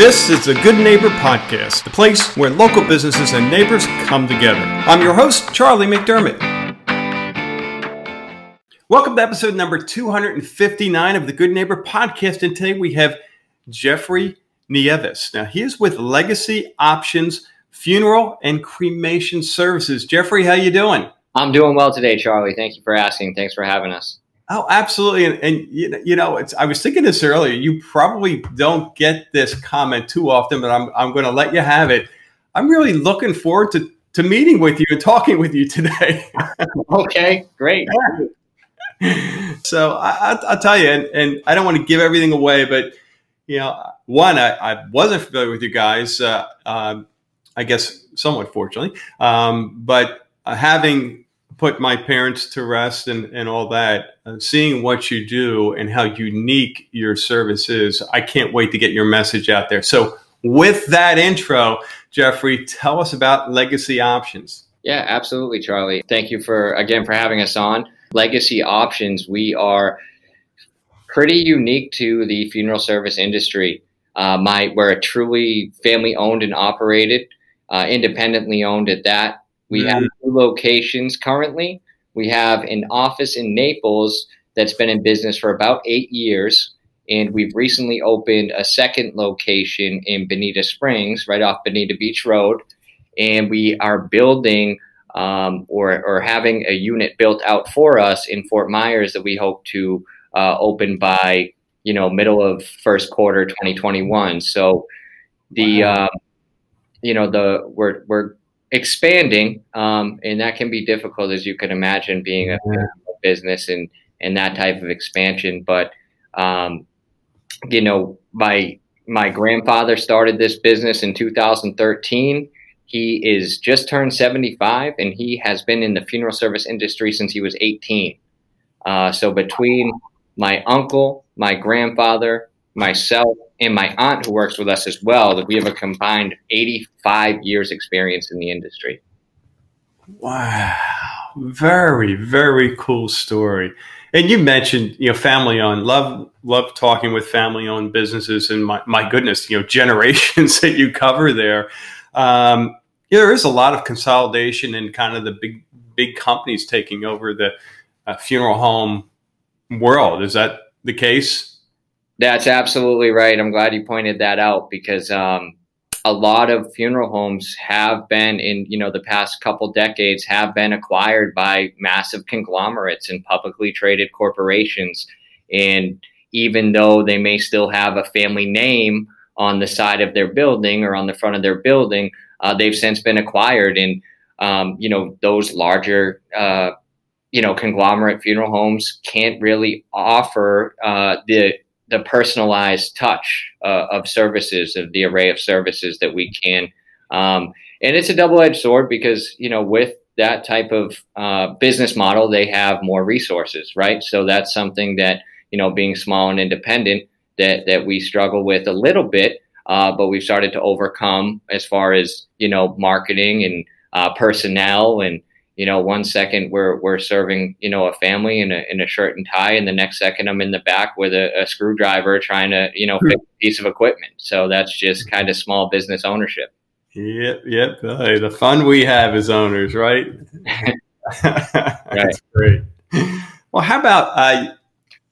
This is the Good Neighbor Podcast, the place where local businesses and neighbors come together. I'm your host, Charlie McDermott. Welcome to episode number 259 of the Good Neighbor Podcast. And today we have Jeffrey Nieves. Now, he is with Legacy Options Funeral and Cremation Services. Jeffrey, how you doing? I'm doing well today, Charlie. Thank you for asking. Thanks for having us. Oh, absolutely. And, and you know, it's, I was thinking this earlier. You probably don't get this comment too often, but I'm, I'm going to let you have it. I'm really looking forward to, to meeting with you and talking with you today. okay, great. so I, will tell you, and, and, I don't want to give everything away, but you know, one, I, I wasn't familiar with you guys. Uh, um, I guess somewhat fortunately, um, but uh, having put my parents to rest and, and all that, uh, seeing what you do and how unique your service is, I can't wait to get your message out there. So, with that intro, Jeffrey, tell us about Legacy Options. Yeah, absolutely, Charlie. Thank you for again for having us on. Legacy Options, we are pretty unique to the funeral service industry. Uh, my, we're a truly family owned and operated, uh, independently owned at that. We have two locations currently. We have an office in Naples that's been in business for about eight years. And we've recently opened a second location in Bonita Springs, right off Bonita Beach Road. And we are building um, or, or having a unit built out for us in Fort Myers that we hope to uh, open by you know middle of first quarter 2021. So the wow. uh, you know the we're we're expanding, um, and that can be difficult, as you can imagine, being a, business and and that type of expansion. But um, you know, my my grandfather started this business in 2013. He is just turned 75, and he has been in the funeral service industry since he was 18. Uh, so between my uncle, my grandfather, myself, and my aunt who works with us as well that we have a combined 85 years experience in the industry. Wow. Very very cool story. And you mentioned you know family owned. Love love talking with family owned businesses and my, my goodness you know generations that you cover there. Um, yeah, there is a lot of consolidation and kind of the big big companies taking over the uh, funeral home world. Is that the case that's absolutely right. I'm glad you pointed that out because um, a lot of funeral homes have been in you know the past couple decades have been acquired by massive conglomerates and publicly traded corporations and even though they may still have a family name on the side of their building or on the front of their building uh, they've since been acquired and um, you know those larger uh, you know conglomerate funeral homes can't really offer uh, the the personalized touch uh, of services, of the array of services that we can. Um, and it's a double edged sword because, you know, with that type of uh, business model, they have more resources, right? So that's something that, you know, being small and independent, that, that we struggle with a little bit, uh, but we've started to overcome as far as, you know, marketing and uh, personnel and, you know, one second we're we're serving you know a family in a in a shirt and tie, and the next second I'm in the back with a, a screwdriver trying to you know fix a piece of equipment. So that's just kind of small business ownership. Yep, yep. Hey, the fun we have as owners, right? That's great. Well, how about uh,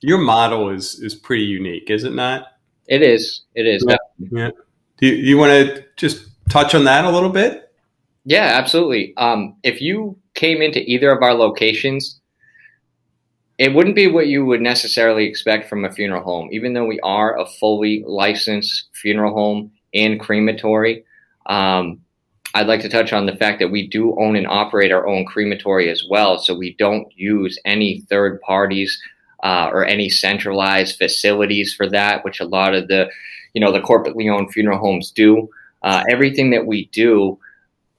your model is is pretty unique, is it not? It is. It is. Yeah. yeah. Do you, you want to just touch on that a little bit? Yeah, absolutely. Um, if you came into either of our locations, it wouldn't be what you would necessarily expect from a funeral home, even though we are a fully licensed funeral home and crematory. Um, I'd like to touch on the fact that we do own and operate our own crematory as well. So we don't use any third parties uh, or any centralized facilities for that, which a lot of the, you know, the corporately owned funeral homes do. Uh, everything that we do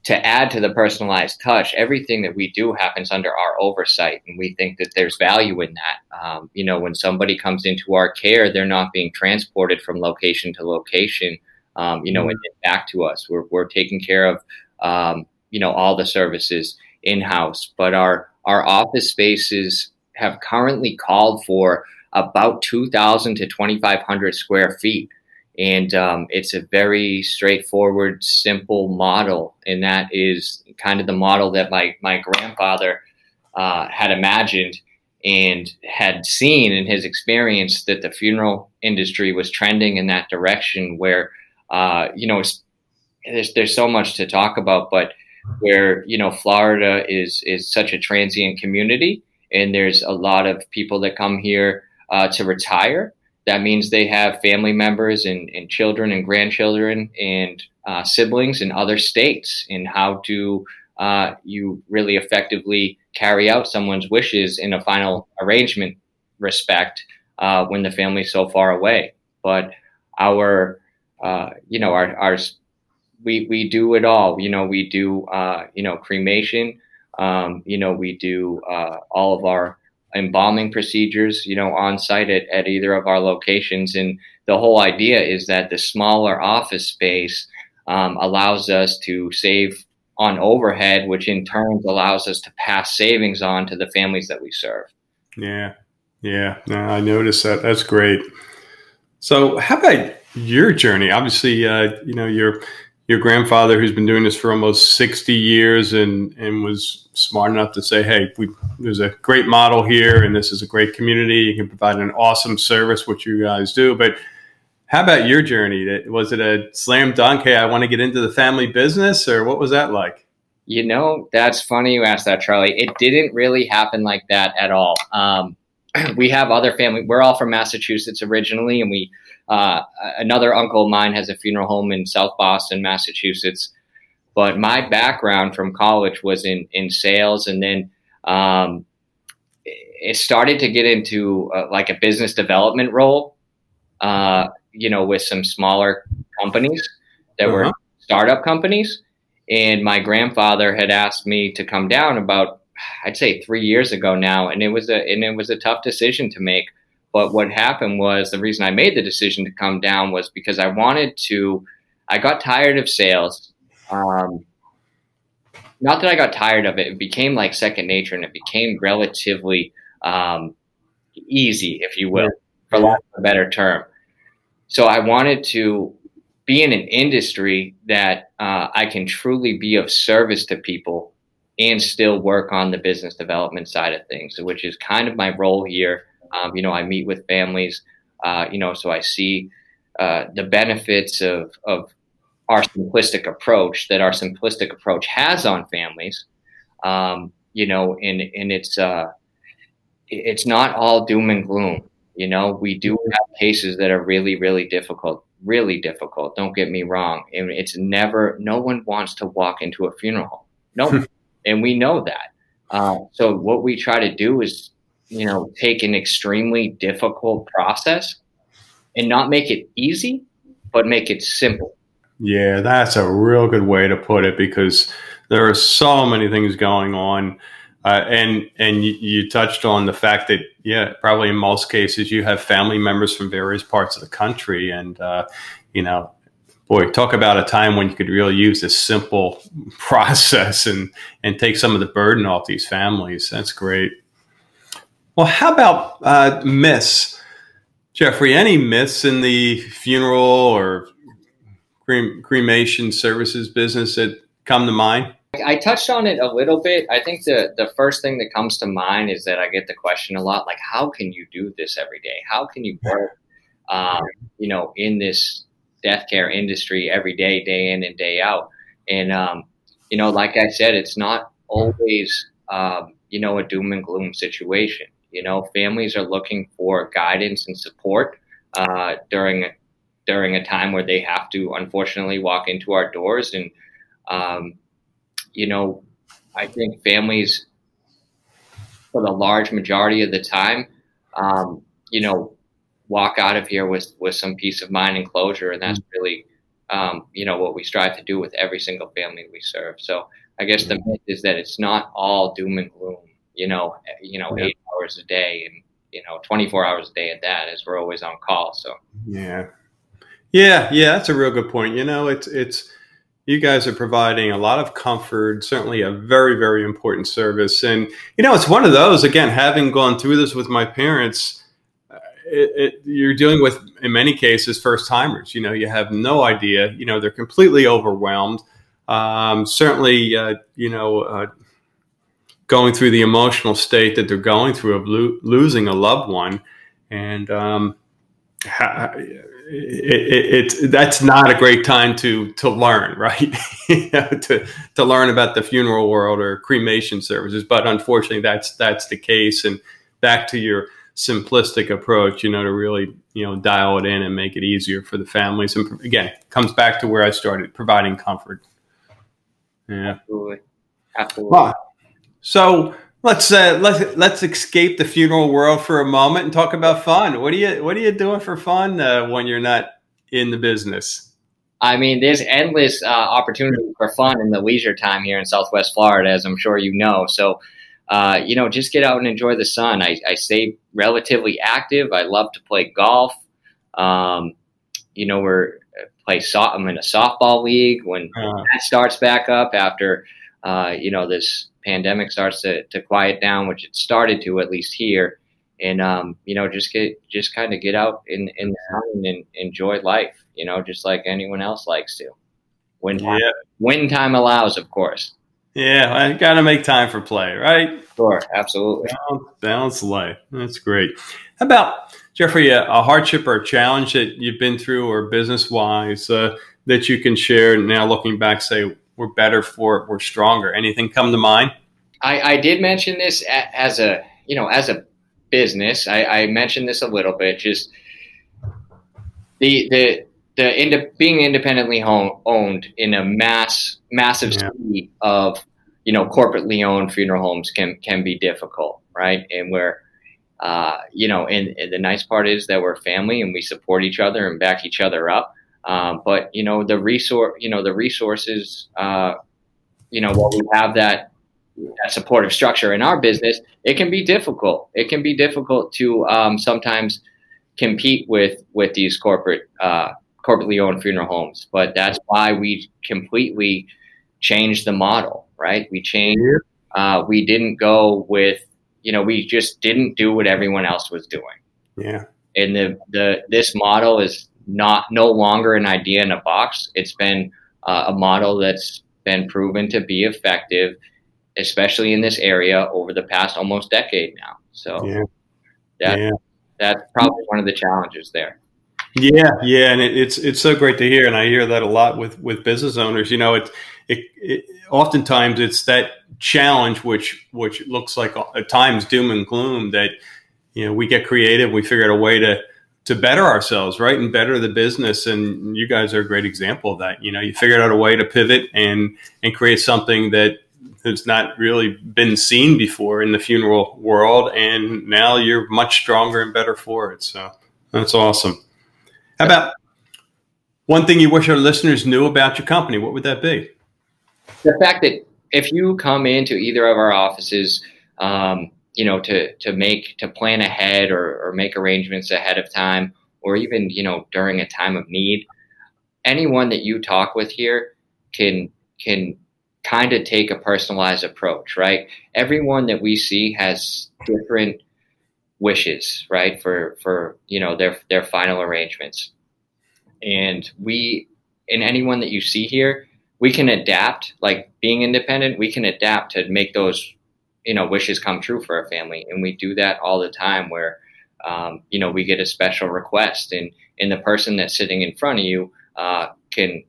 to add to the personalized touch, everything that we do happens under our oversight, and we think that there's value in that. Um, you know, when somebody comes into our care, they're not being transported from location to location. Um, you know, mm-hmm. and back to us. We're we're taking care of um, you know all the services in house, but our our office spaces have currently called for about 2,000 to 2,500 square feet and um, it's a very straightforward, simple model, and that is kind of the model that my my grandfather uh, had imagined and had seen in his experience that the funeral industry was trending in that direction where uh, you know there's there's so much to talk about but where you know Florida is is such a transient community and there's a lot of people that come here uh, to retire that means they have family members and, and children and grandchildren and uh, siblings in other states and how do uh, you really effectively carry out someone's wishes in a final arrangement respect uh, when the family's so far away. But our, uh, you know, our, our, we, we do it all. You know, we do, uh, you know, cremation. Um, you know, we do uh, all of our embalming procedures, you know, on site at, at either of our locations. And the whole idea is that the smaller office space um, allows us to save on overhead, which in turn allows us to pass savings on to the families that we serve. Yeah, yeah, I noticed that. That's great. So, how about your journey? Obviously, uh, you know your your grandfather, who's been doing this for almost sixty years, and and was smart enough to say, "Hey, we, there's a great model here, and this is a great community. You can provide an awesome service, which you guys do." But how about your journey? Was it a slam dunk? Hey, I want to get into the family business, or what was that like? You know, that's funny you asked that, Charlie. It didn't really happen like that at all. Um, we have other family. We're all from Massachusetts originally, and we uh, another uncle of mine has a funeral home in South Boston, Massachusetts. But my background from college was in in sales, and then um, it started to get into uh, like a business development role. Uh, you know, with some smaller companies that uh-huh. were startup companies. And my grandfather had asked me to come down about, I'd say three years ago now. And it was a, and it was a tough decision to make. But what happened was the reason I made the decision to come down was because I wanted to, I got tired of sales. Um, not that I got tired of it, it became like second nature and it became relatively um, easy, if you will, for lack of a better term. So I wanted to be in an industry that uh, I can truly be of service to people and still work on the business development side of things, which is kind of my role here. Um, you know, I meet with families, uh, you know, so I see uh, the benefits of, of our simplistic approach that our simplistic approach has on families. Um, you know, and, and it's, uh, it's not all doom and gloom. You know, we do have cases that are really, really difficult, really difficult. Don't get me wrong. And it's never, no one wants to walk into a funeral home. No, and we know that. Uh, so what we try to do is, you know, take an extremely difficult process and not make it easy, but make it simple. Yeah, that's a real good way to put it because there are so many things going on uh, and and you, you, touched on the fact that yeah, probably in most cases you have family members from various parts of the country, and uh, you know, boy, talk about a time when you could really use this simple process and and take some of the burden off these families. That's great. Well, how about uh, myths, Jeffrey? Any myths in the funeral or cremation services business that come to mind? I touched on it a little bit. I think the the first thing that comes to mind is that I get the question a lot, like, how can you do this every day? How can you work, um, you know, in this death care industry every day, day in and day out? And um, you know, like I said, it's not always um, you know a doom and gloom situation. You know, families are looking for guidance and support uh, during during a time where they have to unfortunately walk into our doors and um, you know, I think families, for the large majority of the time, um, you know, walk out of here with with some peace of mind and closure, and that's really, um, you know, what we strive to do with every single family we serve. So I guess the myth is that it's not all doom and gloom. You know, you know, yeah. eight hours a day and you know, 24 hours a day at that, as we're always on call. So yeah, yeah, yeah, that's a real good point. You know, it's it's you guys are providing a lot of comfort, certainly a very, very important service. And, you know, it's one of those, again, having gone through this with my parents, uh, it, it, you're dealing with, in many cases, first timers. You know, you have no idea. You know, they're completely overwhelmed. Um, certainly, uh, you know, uh, going through the emotional state that they're going through of lo- losing a loved one, and um, it, it, that's not a great time to to learn, right? you know, to to learn about the funeral world or cremation services. But unfortunately, that's that's the case. And back to your simplistic approach, you know, to really you know dial it in and make it easier for the families. And again, comes back to where I started, providing comfort. Yeah, absolutely, absolutely. Well, so let's uh, let's let's escape the funeral world for a moment and talk about fun. What are you What are you doing for fun uh, when you're not in the business? I mean, there's endless uh, opportunity for fun in the leisure time here in Southwest Florida, as I'm sure you know. So, uh, you know, just get out and enjoy the sun. I, I stay relatively active. I love to play golf. Um, you know, we're uh, play so- I'm in a softball league when uh-huh. that starts back up after uh, you know this pandemic starts to, to quiet down, which it started to at least here, and um, you know just get just kind of get out in in the sun and enjoy life, you know, just like anyone else likes to. When time, yeah. when time allows, of course. Yeah, I got to make time for play, right? Sure, absolutely. Balance, balance life. That's great. How about Jeffrey? A, a, hardship or a challenge that you've been through, or business wise, uh, that you can share now, looking back, say, we're better for it, we're stronger. Anything come to mind? I, I did mention this as a you know as a business. I, I mentioned this a little bit. Just the the the ind- being independently home, owned in a mass massive yeah. city of you know corporately owned funeral homes can can be difficult, right? And where uh, you know, and, and, the nice part is that we're family and we support each other and back each other up. Um, but you know the resource, you know the resources, uh, you know while we have that that supportive structure in our business, it can be difficult. It can be difficult to um, sometimes compete with with these corporate uh, corporately owned funeral homes. But that's why we completely changed the model. Right? We changed. Uh, we didn't go with you know we just didn't do what everyone else was doing. Yeah. And the the this model is not no longer an idea in a box. It's been uh, a model that's been proven to be effective, especially in this area over the past almost decade now. So yeah. That, yeah. that's probably one of the challenges there. Yeah, yeah, and it, it's it's so great to hear, and I hear that a lot with with business owners. You know, it, it, it oftentimes it's that challenge which which looks like at times doom and gloom that you know we get creative, we figure out a way to to better ourselves, right, and better the business. And you guys are a great example of that. You know, you figured out a way to pivot and and create something that has not really been seen before in the funeral world, and now you're much stronger and better for it. So that's awesome. How about one thing you wish our listeners knew about your company? What would that be? The fact that if you come into either of our offices, um, you know, to, to make, to plan ahead or, or make arrangements ahead of time, or even, you know, during a time of need, anyone that you talk with here can, can kind of take a personalized approach, right? Everyone that we see has different wishes, right? For, for, you know, their, their final arrangements. And we, and anyone that you see here, we can adapt, like being independent, we can adapt to make those you know wishes come true for our family. And we do that all the time where um, you know we get a special request and and the person that's sitting in front of you uh, can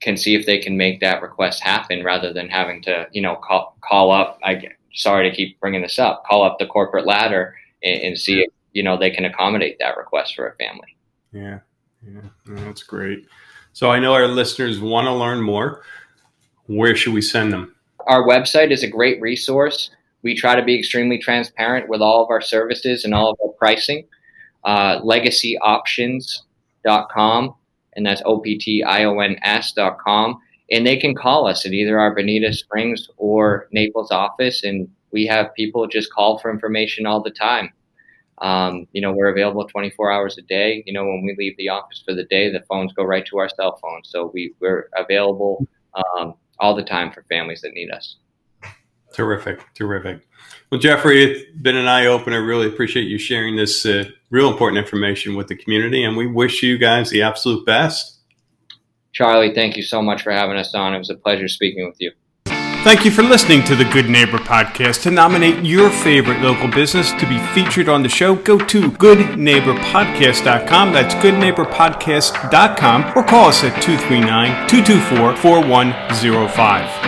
can see if they can make that request happen rather than having to you know call call up I sorry to keep bringing this up call up the corporate ladder and, and see if you know they can accommodate that request for a family. Yeah. Yeah. That's great. So I know our listeners want to learn more. Where should we send them? Our website is a great resource. We try to be extremely transparent with all of our services and all of our pricing. Uh, legacyoptions.com, and that's O P T I O N S.com. And they can call us at either our Bonita Springs or Naples office, and we have people just call for information all the time. Um, you know, we're available 24 hours a day. You know, when we leave the office for the day, the phones go right to our cell phones. So we, we're available um, all the time for families that need us. Terrific, terrific. Well, Jeffrey, it's been an eye opener. Really appreciate you sharing this uh, real important information with the community, and we wish you guys the absolute best. Charlie, thank you so much for having us on. It was a pleasure speaking with you. Thank you for listening to the Good Neighbor Podcast. To nominate your favorite local business to be featured on the show, go to goodneighborpodcast.com. That's goodneighborpodcast.com or call us at 239 224 4105.